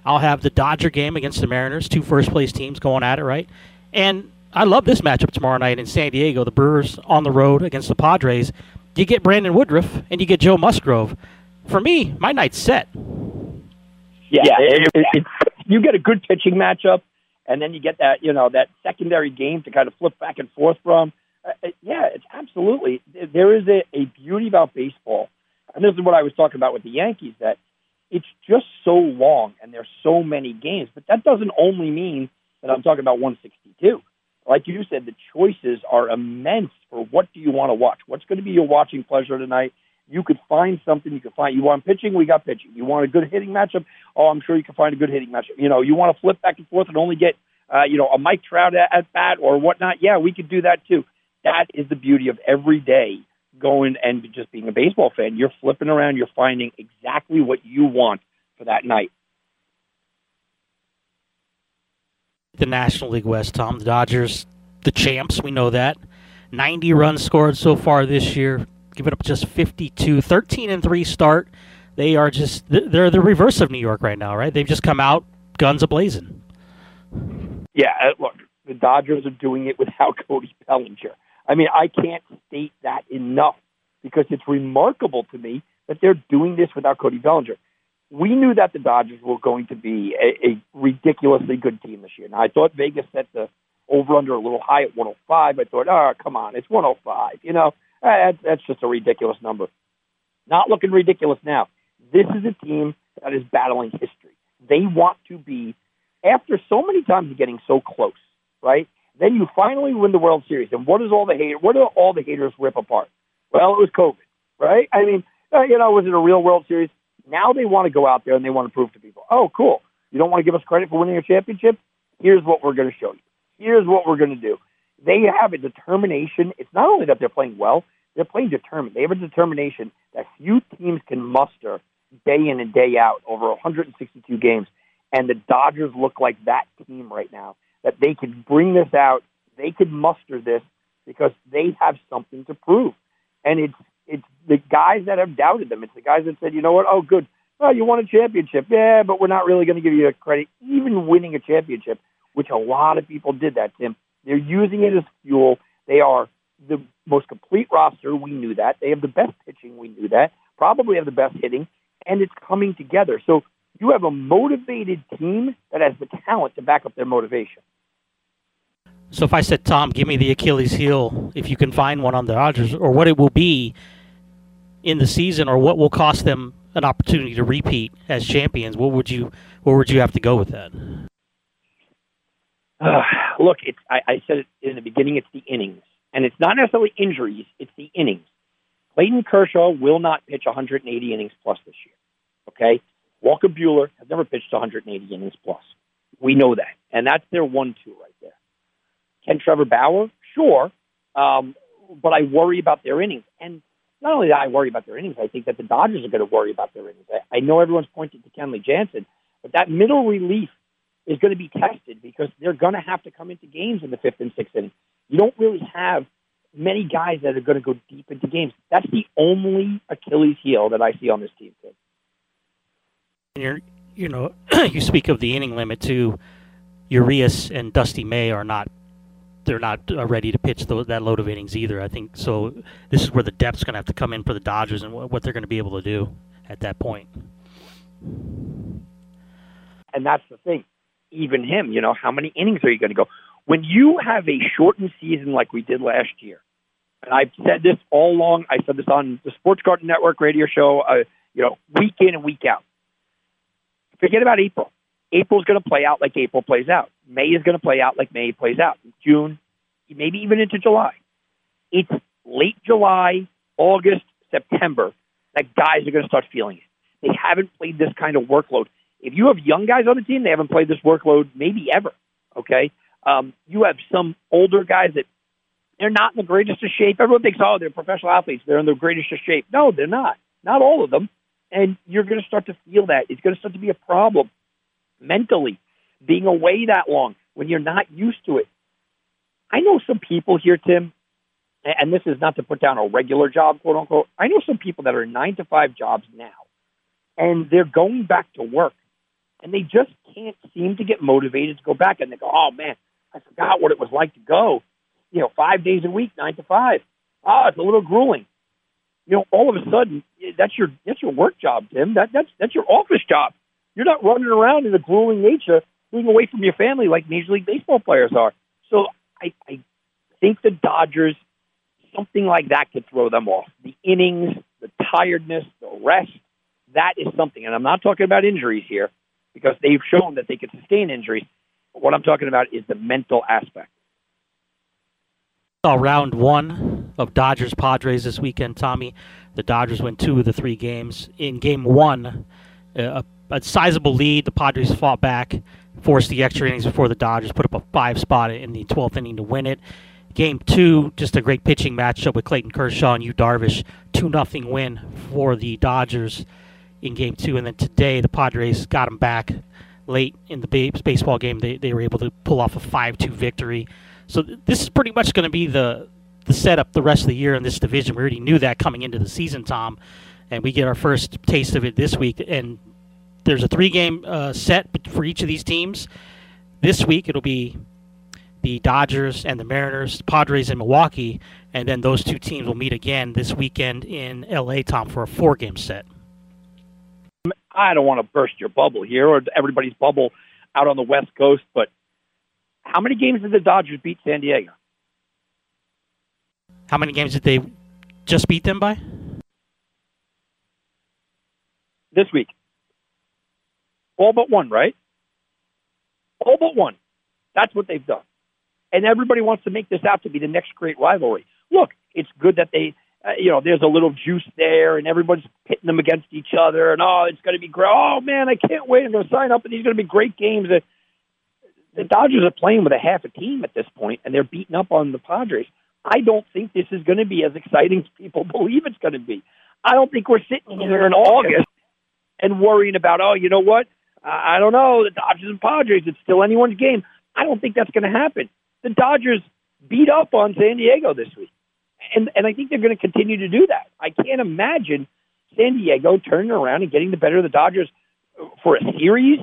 I'll have the Dodger game against the Mariners, two first place teams going at it, right? And I love this matchup tomorrow night in San Diego. The Brewers on the road against the Padres. You get Brandon Woodruff and you get Joe Musgrove. For me, my night's set. Yeah, it, it, it, you get a good pitching matchup, and then you get that you know that secondary game to kind of flip back and forth from. Uh, uh yeah, it's absolutely there is a, a beauty about baseball, and this is what I was talking about with the Yankees that it's just so long and there's so many games, but that doesn't only mean that I'm talking about 162 like you said, the choices are immense for what do you want to watch? What's going to be your watching pleasure tonight? You could find something. You could find. You want pitching? We got pitching. You want a good hitting matchup? Oh, I'm sure you can find a good hitting matchup. You know, you want to flip back and forth and only get, uh, you know, a Mike Trout at, at bat or whatnot? Yeah, we could do that too. That is the beauty of every day going and just being a baseball fan. You're flipping around. You're finding exactly what you want for that night. the National League West, Tom. The Dodgers, the champs, we know that. 90 runs scored so far this year, giving up just 52. 13 and 3 start. They are just, they're the reverse of New York right now, right? They've just come out guns a blazing. Yeah, uh, look, the Dodgers are doing it without [laughs] Cody Bellinger. I mean, I can't state that enough because it's remarkable to me that they're doing this without Cody Bellinger we knew that the Dodgers were going to be a, a ridiculously good team this year. Now, I thought Vegas set the over under a little high at 105. I thought, oh, come on, it's 105. You know, that, that's just a ridiculous number. Not looking ridiculous now. This is a team that is battling history. They want to be, after so many times of getting so close, right? Then you finally win the World Series. And what is all the hate? What do all the haters rip apart? Well, it was COVID, right? I mean, uh, you know, was it a real World Series? Now they want to go out there and they want to prove to people, oh, cool. You don't want to give us credit for winning a championship? Here's what we're going to show you. Here's what we're going to do. They have a determination. It's not only that they're playing well, they're playing determined. They have a determination that few teams can muster day in and day out over 162 games. And the Dodgers look like that team right now, that they could bring this out. They could muster this because they have something to prove. And it's it's the guys that have doubted them. It's the guys that said, you know what? Oh, good. Well, you won a championship. Yeah, but we're not really going to give you a credit. Even winning a championship, which a lot of people did that, Tim. They're using it as fuel. They are the most complete roster. We knew that. They have the best pitching. We knew that. Probably have the best hitting. And it's coming together. So you have a motivated team that has the talent to back up their motivation. So if I said, Tom, give me the Achilles heel, if you can find one on the Dodgers, or what it will be in the season, or what will cost them an opportunity to repeat as champions, what would you where would you have to go with that? Uh, look, it's, I, I said it in the beginning. It's the innings, and it's not necessarily injuries. It's the innings. Clayton Kershaw will not pitch 180 innings plus this year. Okay, Walker Buehler has never pitched 180 innings plus. We know that, and that's their one-two right there. Can Trevor Bauer? Sure. Um, but I worry about their innings. And not only that I worry about their innings, I think that the Dodgers are going to worry about their innings. I, I know everyone's pointed to Kenley Jansen, but that middle relief is going to be tested because they're going to have to come into games in the fifth and sixth inning. You don't really have many guys that are going to go deep into games. That's the only Achilles heel that I see on this team. You're, you know, [clears throat] you speak of the inning limit too. Urias and Dustin May are not they're not uh, ready to pitch those, that load of innings either. I think so. This is where the depth's going to have to come in for the Dodgers and what they're going to be able to do at that point. And that's the thing. Even him, you know, how many innings are you going to go? When you have a shortened season like we did last year, and I've said this all along. I said this on the Sports Garden Network radio show. Uh, you know, week in and week out. Forget about April. April's going to play out like April plays out. May is going to play out like May plays out. June, maybe even into July. It's late July, August, September that guys are going to start feeling it. They haven't played this kind of workload. If you have young guys on the team, they haven't played this workload maybe ever. Okay, um, you have some older guys that they're not in the greatest of shape. Everyone thinks, oh, they're professional athletes; they're in the greatest of shape. No, they're not. Not all of them. And you're going to start to feel that. It's going to start to be a problem mentally, being away that long when you're not used to it. I know some people here, Tim, and this is not to put down a regular job, quote unquote. I know some people that are nine to five jobs now and they're going back to work, and they just can't seem to get motivated to go back. And they go, "Oh man, I forgot what it was like to go, you know, five days a week, nine to five. Ah, oh, it's a little grueling." You know, all of a sudden, that's your that's your work job, Tim. That that's that's your office job. You're not running around in a grueling nature, being away from your family like Major League Baseball players are. So I, I think the Dodgers, something like that could throw them off. The innings, the tiredness, the rest, that is something. And I'm not talking about injuries here because they've shown that they can sustain injuries. But what I'm talking about is the mental aspect. Saw round one of Dodgers Padres this weekend, Tommy. The Dodgers win two of the three games. In game one, uh, a, a sizable lead. The Padres fought back, forced the extra innings before the Dodgers put up a five spot in the 12th inning to win it. Game two, just a great pitching matchup with Clayton Kershaw and Yu Darvish. 2 nothing win for the Dodgers in game two. And then today, the Padres got them back late in the baseball game. They, they were able to pull off a 5 2 victory. So this is pretty much going to be the, the setup the rest of the year in this division. We already knew that coming into the season, Tom. And we get our first taste of it this week. And there's a three game uh, set for each of these teams. This week, it'll be the Dodgers and the Mariners, Padres and Milwaukee, and then those two teams will meet again this weekend in LA, Tom, for a four game set. I don't want to burst your bubble here or everybody's bubble out on the West Coast, but how many games did the Dodgers beat San Diego? How many games did they just beat them by? This week. All but one, right? All but one. That's what they've done and everybody wants to make this out to be the next great rivalry. Look, it's good that they, uh, you know, there's a little juice there, and everybody's pitting them against each other, and oh, it's going to be great. Oh man, I can't wait! I'm going to sign up, and these are going to be great games. Uh, the Dodgers are playing with a half a team at this point, and they're beating up on the Padres. I don't think this is going to be as exciting as people [laughs] believe it's going to be. I don't think we're sitting here in August and worrying about, oh, you know what? I don't know, the Dodgers and Padres, it's still anyone's game. I don't think that's going to happen the Dodgers beat up on San Diego this week. And and I think they're going to continue to do that. I can't imagine San Diego turning around and getting the better of the Dodgers for a series,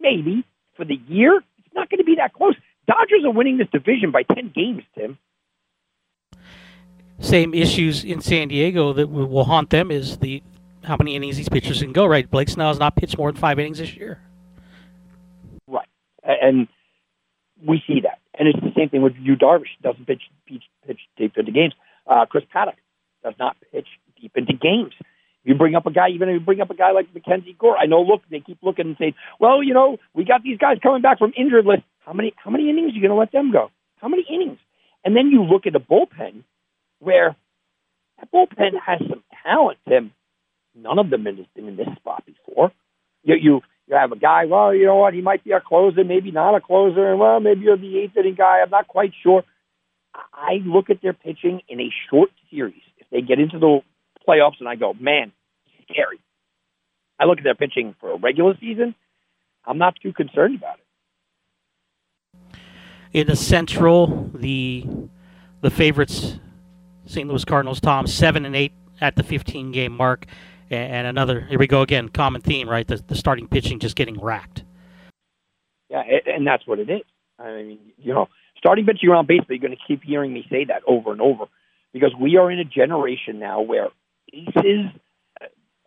maybe for the year. It's not going to be that close. Dodgers are winning this division by 10 games, Tim. Same issues in San Diego that will haunt them is the how many innings these pitchers can go, right? Blake Snell has not pitched more than five innings this year. Right. And we see that. And it's the same thing with Yu Darvish. Doesn't pitch, pitch, pitch deep into games. Uh, Chris Paddack does not pitch deep into games. You bring up a guy, even if you bring up a guy like Mackenzie Gore. I know. Look, they keep looking and saying, "Well, you know, we got these guys coming back from injured list. How many? How many innings are you going to let them go? How many innings?" And then you look at the bullpen, where that bullpen has some talent. Tim, none of them has been in this spot before. You you you have a guy, well, you know what, he might be a closer, maybe not a closer, and well, maybe you're the eighth inning guy. I'm not quite sure. I look at their pitching in a short series. If they get into the playoffs and I go, man, scary. I look at their pitching for a regular season. I'm not too concerned about it. In the Central, the the favorites, St. Louis Cardinals, Tom, seven and eight at the 15 game mark and another here we go again common theme right the, the starting pitching just getting racked yeah and that's what it is i mean you know starting pitching around baseball you're going to keep hearing me say that over and over because we are in a generation now where aces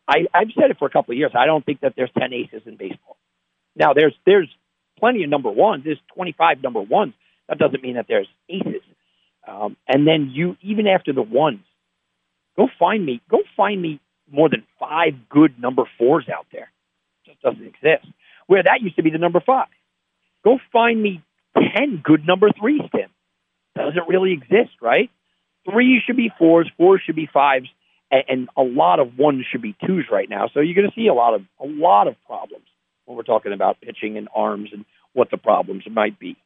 I, I've said it for a couple of years. I don't think that there's ten aces in baseball. Now there's there's plenty of number ones. There's 25 number ones. That doesn't mean that there's aces. Um, and then you even after the ones, go find me go find me more than five good number fours out there. It just doesn't exist. Where that used to be the number five. Go find me 10 good number threes, Tim. Doesn't really exist, right? Three should be fours, fours should be fives, and, and a lot of ones should be twos right now. So you're going to see a lot of a lot of problems when we're talking about pitching and arms and what the problems might be.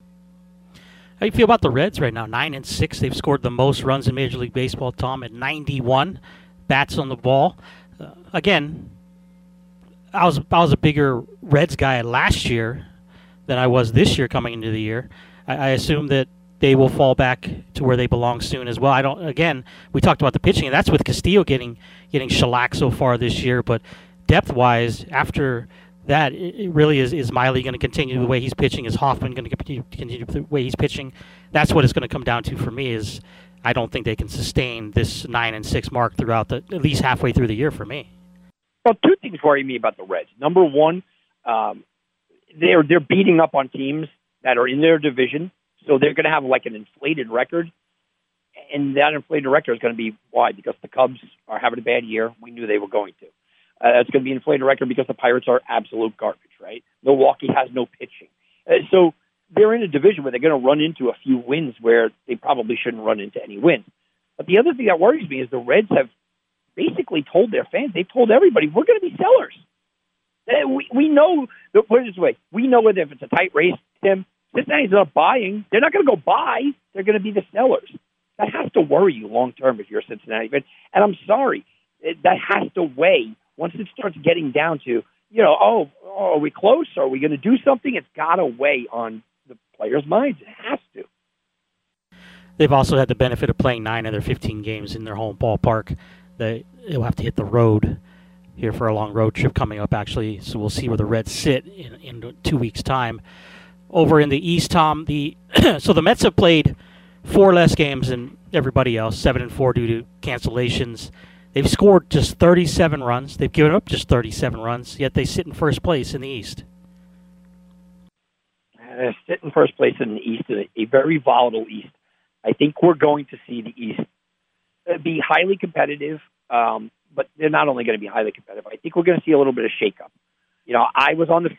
How do you feel about the Reds right now? Nine and six. They've scored the most runs in Major League Baseball, Tom, at 91 bats on the ball. Uh, again, I was I was a bigger Reds guy last year than I was this year coming into the year. I, I assume that they will fall back to where they belong soon as well. I don't. Again, we talked about the pitching, and that's with Castillo getting getting shellacked so far this year. But depth wise, after that, it, really is is Miley going to continue the way he's pitching? Is Hoffman going to continue, continue the way he's pitching? That's what it's going to come down to for me. Is I don't think they can sustain this nine and six mark throughout the at least halfway through the year for me. Well, two things worry me about the Reds. Number one, um, they're they're beating up on teams that are in their division so they're going to have like an inflated record, and that inflated record is going to be why because the Cubs are having a bad year. We knew they were going to. Uh, it's going to be inflated record because the Pirates are absolute garbage, right? Milwaukee has no pitching, uh, so they're in a division where they're going to run into a few wins where they probably shouldn't run into any wins. But the other thing that worries me is the Reds have basically told their fans, they've told everybody, we're going to be sellers. Uh, we, we know, put it this way, we know whether if it's a tight race, Tim, Cincinnati's not buying. They're not going to go buy. They're going to be the sellers. That has to worry you long term if you're a Cincinnati fan. And I'm sorry, it, that has to weigh once it starts getting down to, you know, oh, oh are we close? Are we going to do something? It's got to weigh on the players' minds. It has to. They've also had the benefit of playing nine of their 15 games in their home ballpark. They, they'll have to hit the road here for a long road trip coming up, actually. So we'll see where the Reds sit in, in two weeks' time over in the East, Tom. The [clears throat] so the Mets have played four less games than everybody else, seven and four due to cancellations. They've scored just 37 runs. They've given up just 37 runs, yet they sit in first place in the East. Uh, sit in first place in the East, a, very volatile East. I think we're going to see the East uh, be highly competitive, um, but they're not only going to be highly competitive. I think we're going to see a little bit of shakeup. You know, I was on the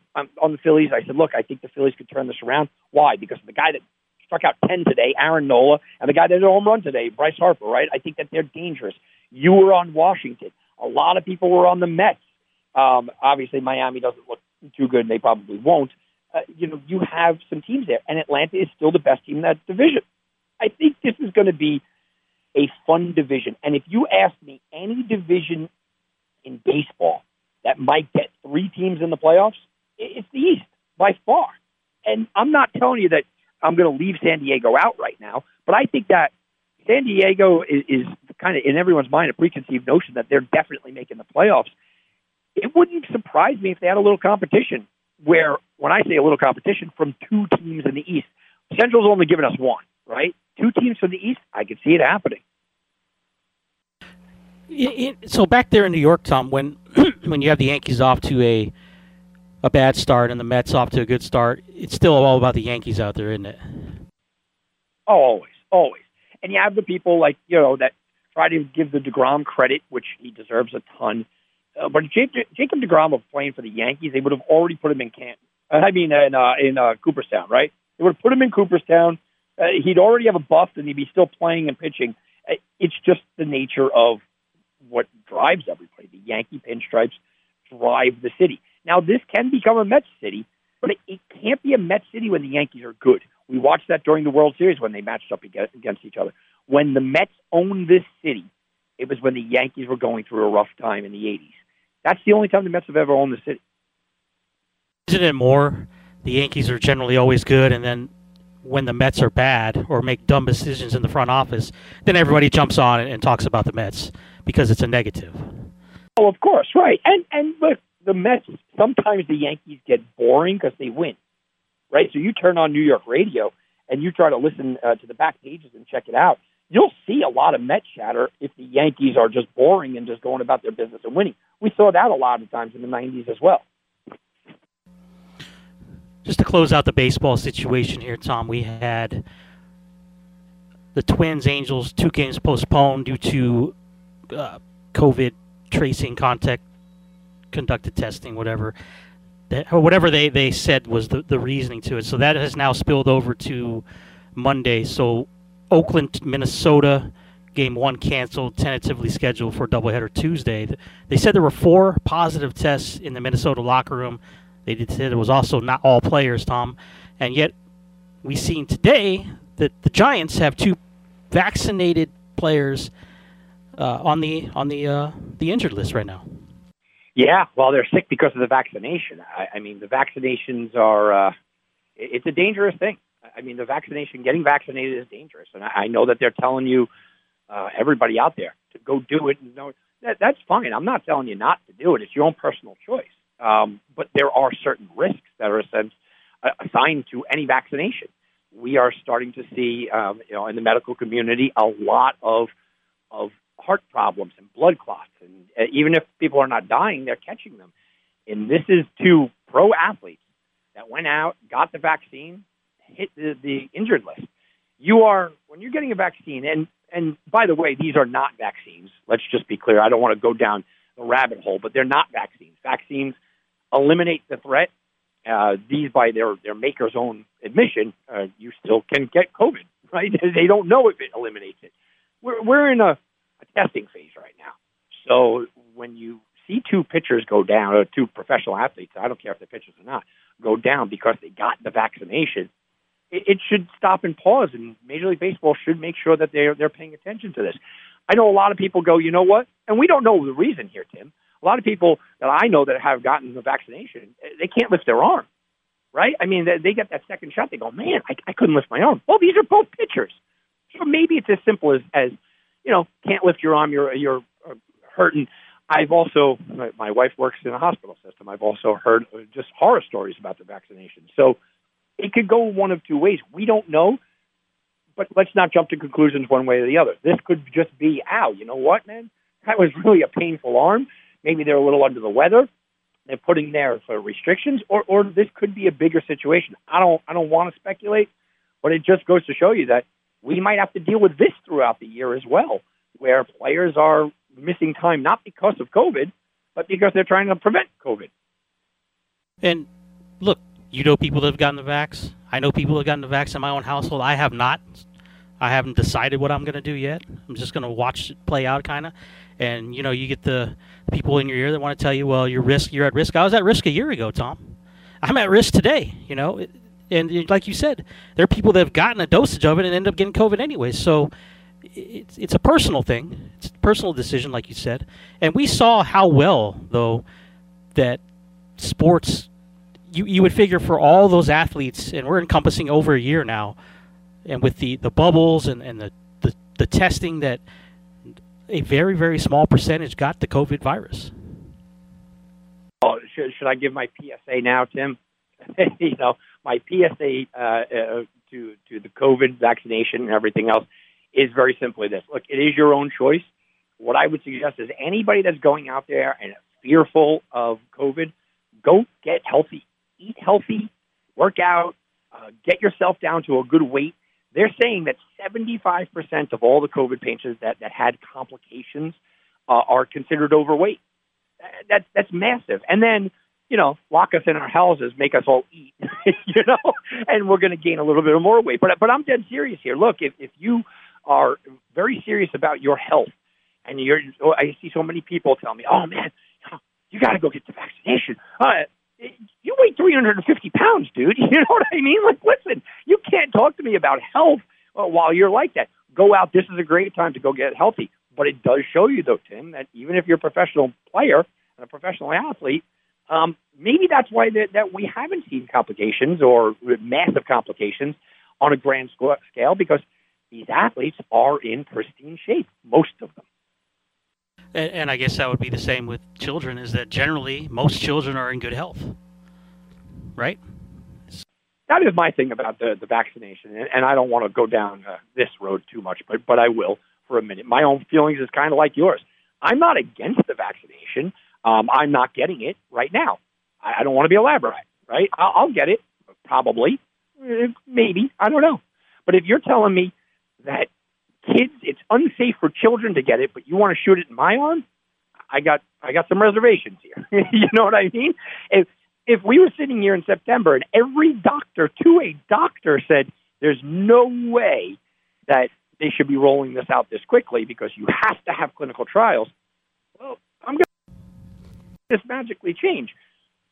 on the Phillies. I said, look, I think the Phillies could turn this around. Why? Because the guy that struck out 10 today, Aaron Nola, and the guy that hit a home run today, Bryce Harper, right? I think that they're dangerous. You were on Washington. A lot of people were on the Mets. Um, obviously, Miami doesn't look too good, and they probably won't. Uh, you know, you have some teams there, and Atlanta is still the best team in that division. I think this is going to be a fun division. And if you ask me any division in baseball that might get three teams in the playoffs, it's the East by far. And I'm not telling you that I'm going to leave San Diego out right now, but I think that San Diego is, is kind of in everyone's mind a preconceived notion that they're definitely making the playoffs. It wouldn't surprise me if they had a little competition. Where, when I say a little competition, from two teams in the East, Central's only given us one, right? Two teams from the East, I could see it happening. It, it, so back there in New York, Tom, when [clears throat] when you have the Yankees off to a a bad start and the Mets off to a good start, it's still all about the Yankees out there, isn't it? Oh, always, always. And you have the people like you know that try to give the Degrom credit, which he deserves a ton. Uh, but if Jacob Degrom was playing for the Yankees, they would have already put him in Canton. I mean, in uh, in uh, Cooperstown, right? They would have put him in Cooperstown. Uh, he'd already have a buff, and he'd be still playing and pitching. Uh, it's just the nature of what drives everybody. The Yankee pinstripes drive the city. Now, this can become a Mets city, but it, it can't be a Mets city when the Yankees are good. We watched that during the World Series when they matched up against each other. When the Mets owned this city, it was when the Yankees were going through a rough time in the 80s. That's the only time the Mets have ever owned the city. Isn't it more? The Yankees are generally always good, and then when the Mets are bad or make dumb decisions in the front office, then everybody jumps on and, and talks about the Mets because it's a negative. Oh, of course, right. And and look, the Mets sometimes the Yankees get boring because they win, right? So you turn on New York radio and you try to listen uh, to the back pages and check it out. You'll see a lot of Mets chatter if the Yankees are just boring and just going about their business and winning. We saw that a lot of times in the '90s as well. Just to close out the baseball situation here, Tom, we had the Twins Angels two games postponed due to uh, COVID tracing, contact conducted testing, whatever, that, or whatever they, they said was the, the reasoning to it. So that has now spilled over to Monday. So Oakland, Minnesota, game one canceled, tentatively scheduled for doubleheader Tuesday. They said there were four positive tests in the Minnesota locker room. They did say it was also not all players, Tom, and yet we've seen today that the Giants have two vaccinated players uh, on the on the uh, the injured list right now. Yeah, well, they're sick because of the vaccination. I, I mean, the vaccinations are uh, it's a dangerous thing. I mean, the vaccination, getting vaccinated is dangerous, and I, I know that they're telling you, uh, everybody out there, to go do it. And no, that, that's fine. I'm not telling you not to do it. It's your own personal choice. Um, but there are certain risks that are assigned to any vaccination. We are starting to see, um, you know, in the medical community, a lot of of heart problems and blood clots, and uh, even if people are not dying, they're catching them. And this is to pro athletes that went out, got the vaccine, hit the, the injured list. You are when you're getting a vaccine, and and by the way, these are not vaccines. Let's just be clear. I don't want to go down the rabbit hole, but they're not vaccines. Vaccines eliminate the threat. Uh, these, by their their maker's own admission, uh, you still can get COVID. [laughs] Right? [laughs] they don't know if it eliminates it. We're we're in a, a testing phase right now. So when you see two pitchers go down, or two professional athletes, I don't care if they're pitchers or not, go down because they got the vaccination, it, it should stop and pause. And Major League Baseball should make sure that they're they're paying attention to this. I know a lot of people go, you know what? And we don't know the reason here, Tim. A lot of people that I know that have gotten the vaccination, they can't lift their arm, right? I mean, they, get that second shot, they go, man, I, I couldn't lift my arm. Well, these are both pitchers, so maybe it's as simple as as you know, can't lift your arm, you're you're uh, hurting. I've also, my wife works in a hospital system. I've also heard just horror stories about the vaccination. So it could go one of two ways. We don't know, but let's not jump to conclusions one way or the other. This could just be, ow, you know what, man? That was really a painful arm. Maybe they're a little under the weather. They're putting there for uh, restrictions, or or this could be a bigger situation. I don't I don't want to speculate, but it just goes to show you that we might have to deal with this throughout the year as well, where players are missing time not because of COVID, but because they're trying to prevent COVID. And look, you know people that have gotten the vax. I know people that have gotten the vax in my own household. I have not. I haven't decided what I'm going to do yet. I'm just going to watch it play out, kind of. And you know, you get the people in your ear that want to tell you, "Well, you're risk. You're at risk." I was at risk a year ago, Tom. I'm at risk today. You know, and like you said, there are people that have gotten a dosage of it and end up getting COVID anyway. So it's it's a personal thing. It's a personal decision, like you said. And we saw how well, though, that sports. You you would figure for all those athletes, and we're encompassing over a year now, and with the, the bubbles and, and the, the, the testing that a very very small percentage got the COVID virus. Oh, should, should I give my PSA now, Tim? [laughs] you know, my PSA uh, uh, to to the COVID vaccination and everything else is very simply this. Look, it is your own choice. What I would suggest is anybody that's going out there and fearful of COVID, go get healthy, eat healthy, work out, uh, get yourself down to a good weight. They're saying that 75% of all the COVID patients that, that had complications uh, are considered overweight. That, that's massive. And then you know, lock us in our houses, make us all eat, [laughs] you know, and we're going to gain a little bit more weight. But but I'm dead serious here. Look, if if you are very serious about your health, and you're, oh, I see so many people tell me, oh man, you got to go get the vaccination. Uh, you weigh 350 pounds, dude. [laughs] You know what I mean? Like, listen, you can't talk to me about health uh, while you're like that. Go out. This is a great time to go get healthy. But it does show you, though, Tim, that even if you're a professional player and a professional athlete, um, maybe that's why that, that we haven't seen complications or massive complications on a grand scale because these athletes are in pristine shape, most of them. And, and, I guess that would be the same with children. Is that generally most children are in good health, right? That is my thing about the the vaccination, and, and I don't want to go down uh, this road too much, but but I will for a minute. My own feelings is kind of like yours. I'm not against the vaccination. Um, I'm not getting it right now. I, I don't want to be elaborate, right? I'll, I'll get it, probably, eh, maybe. I don't know. But if you're telling me that kids, it's unsafe for children to get it, but you want to shoot it in my arm, I got I got some reservations here. [laughs] you know what I mean? If if we were sitting here in September and every doctor to a doctor said there's no way that they should be rolling this out this quickly because you have to have clinical trials. Well, I'm going to just magically change.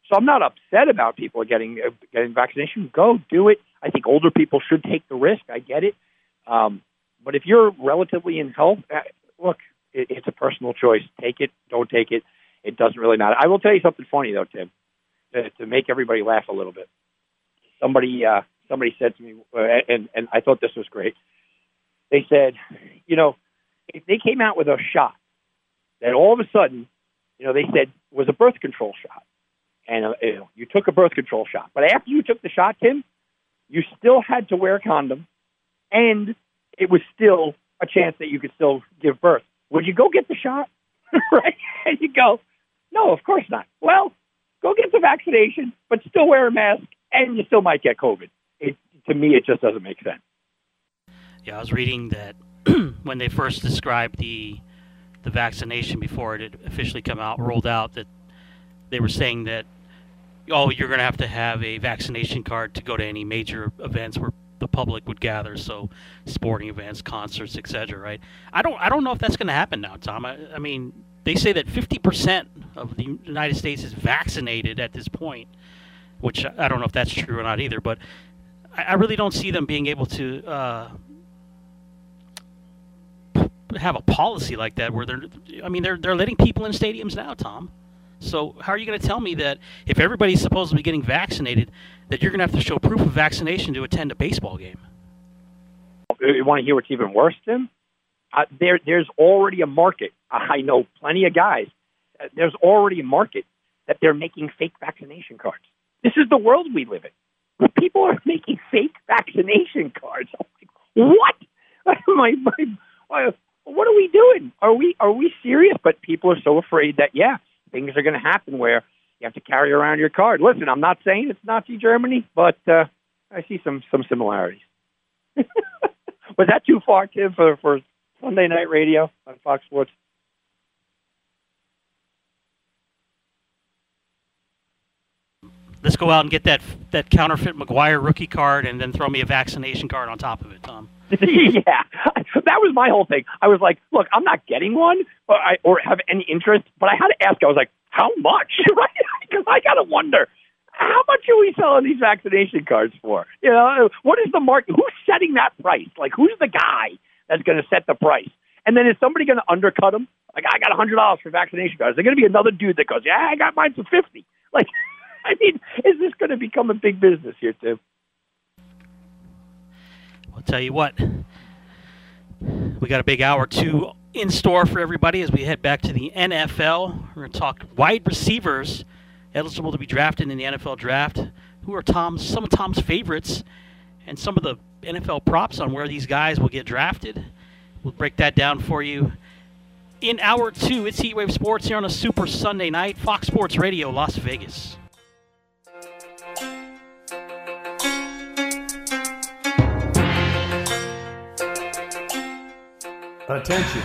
So I'm not upset about people getting uh, getting vaccination. Go do it. I think older people should take the risk. I get it. Um, but if you're relatively in health, uh, look, it, it's a personal choice. Take it, don't take it. It doesn't really matter. I will tell you something funny though, Tim, to, to make everybody laugh a little bit. Somebody uh, somebody said to me, uh, and and I thought this was great. They said, you know, if they came out with a shot that all of a sudden, you know, they said was a birth control shot, and uh, you, know, you took a birth control shot, but after you took the shot, Tim, you still had to wear a condom, and it was still a chance that you could still give birth. Would you go get the shot? [laughs] right? And you go, no, of course not. Well, go get the vaccination, but still wear a mask, and you still might get COVID. It, to me, it just doesn't make sense. Yeah, I was reading that [clears throat] when they first described the the vaccination before it had officially come out, rolled out, that they were saying that oh, you're going to have to have a vaccination card to go to any major events where the public would gather, so sporting events, concerts, etc. Right? I don't I don't know if that's going to happen now, Tom. I, I mean, they say that 50% of the United States is vaccinated at this point, which I don't know if that's true or not either. But I, I really don't see them being able to. Uh, have a policy like that where they're I mean they're they're letting people in stadiums now, Tom. So how are you going to tell me that if everybody's supposed to be getting vaccinated, that you're going to have to show proof of vaccination to attend a baseball game? You want to hear what's even worse, Tim? Uh, there, there's already a market. [laughs] I know plenty of guys. Uh, there's already a market that they're making fake vaccination cards. This is the world we live in. People are [laughs] making fake vaccination cards. I'm like, what? [laughs] my, my, what are we doing? Are we are we serious? But people are so afraid that yeah, things are going to happen where you have to carry around your card. Listen, I'm not saying it's Nazi Germany, but uh, I see some some similarities. [laughs] Was that too far, Tim, for for Sunday Night Radio on Fox Sports? Let's go out and get that that counterfeit McGwire rookie card, and then throw me a vaccination card on top of it, Tom. [laughs] [laughs] yeah, that was my whole thing. I was like, look, I'm not getting one, or I or have any interest, but I had to ask. I was like, how much? [laughs] right? Because I gotta wonder. How much are we selling these vaccination cards for? You know, what is the market? Who's setting that price? Like, who's the guy that's going to set the price? And then is somebody going to undercut them? Like, I got a hundred dollars for vaccination cards. There's going to be another dude that goes, "Yeah, I got mine for fifty. [laughs] Like, [laughs] I mean, is this going to become a big business here, Tim? I'll tell you what, we got a big hour two in store for everybody as we head back to the NFL. We're going to talk wide receivers eligible to be drafted in the NFL draft. Who are Tom's some of Tom's favorites, and some of the NFL props on where these guys will get drafted. We'll break that down for you in hour two. It's Heatwave Sports here on a Super Sunday night, Fox Sports Radio, Las Vegas. Attention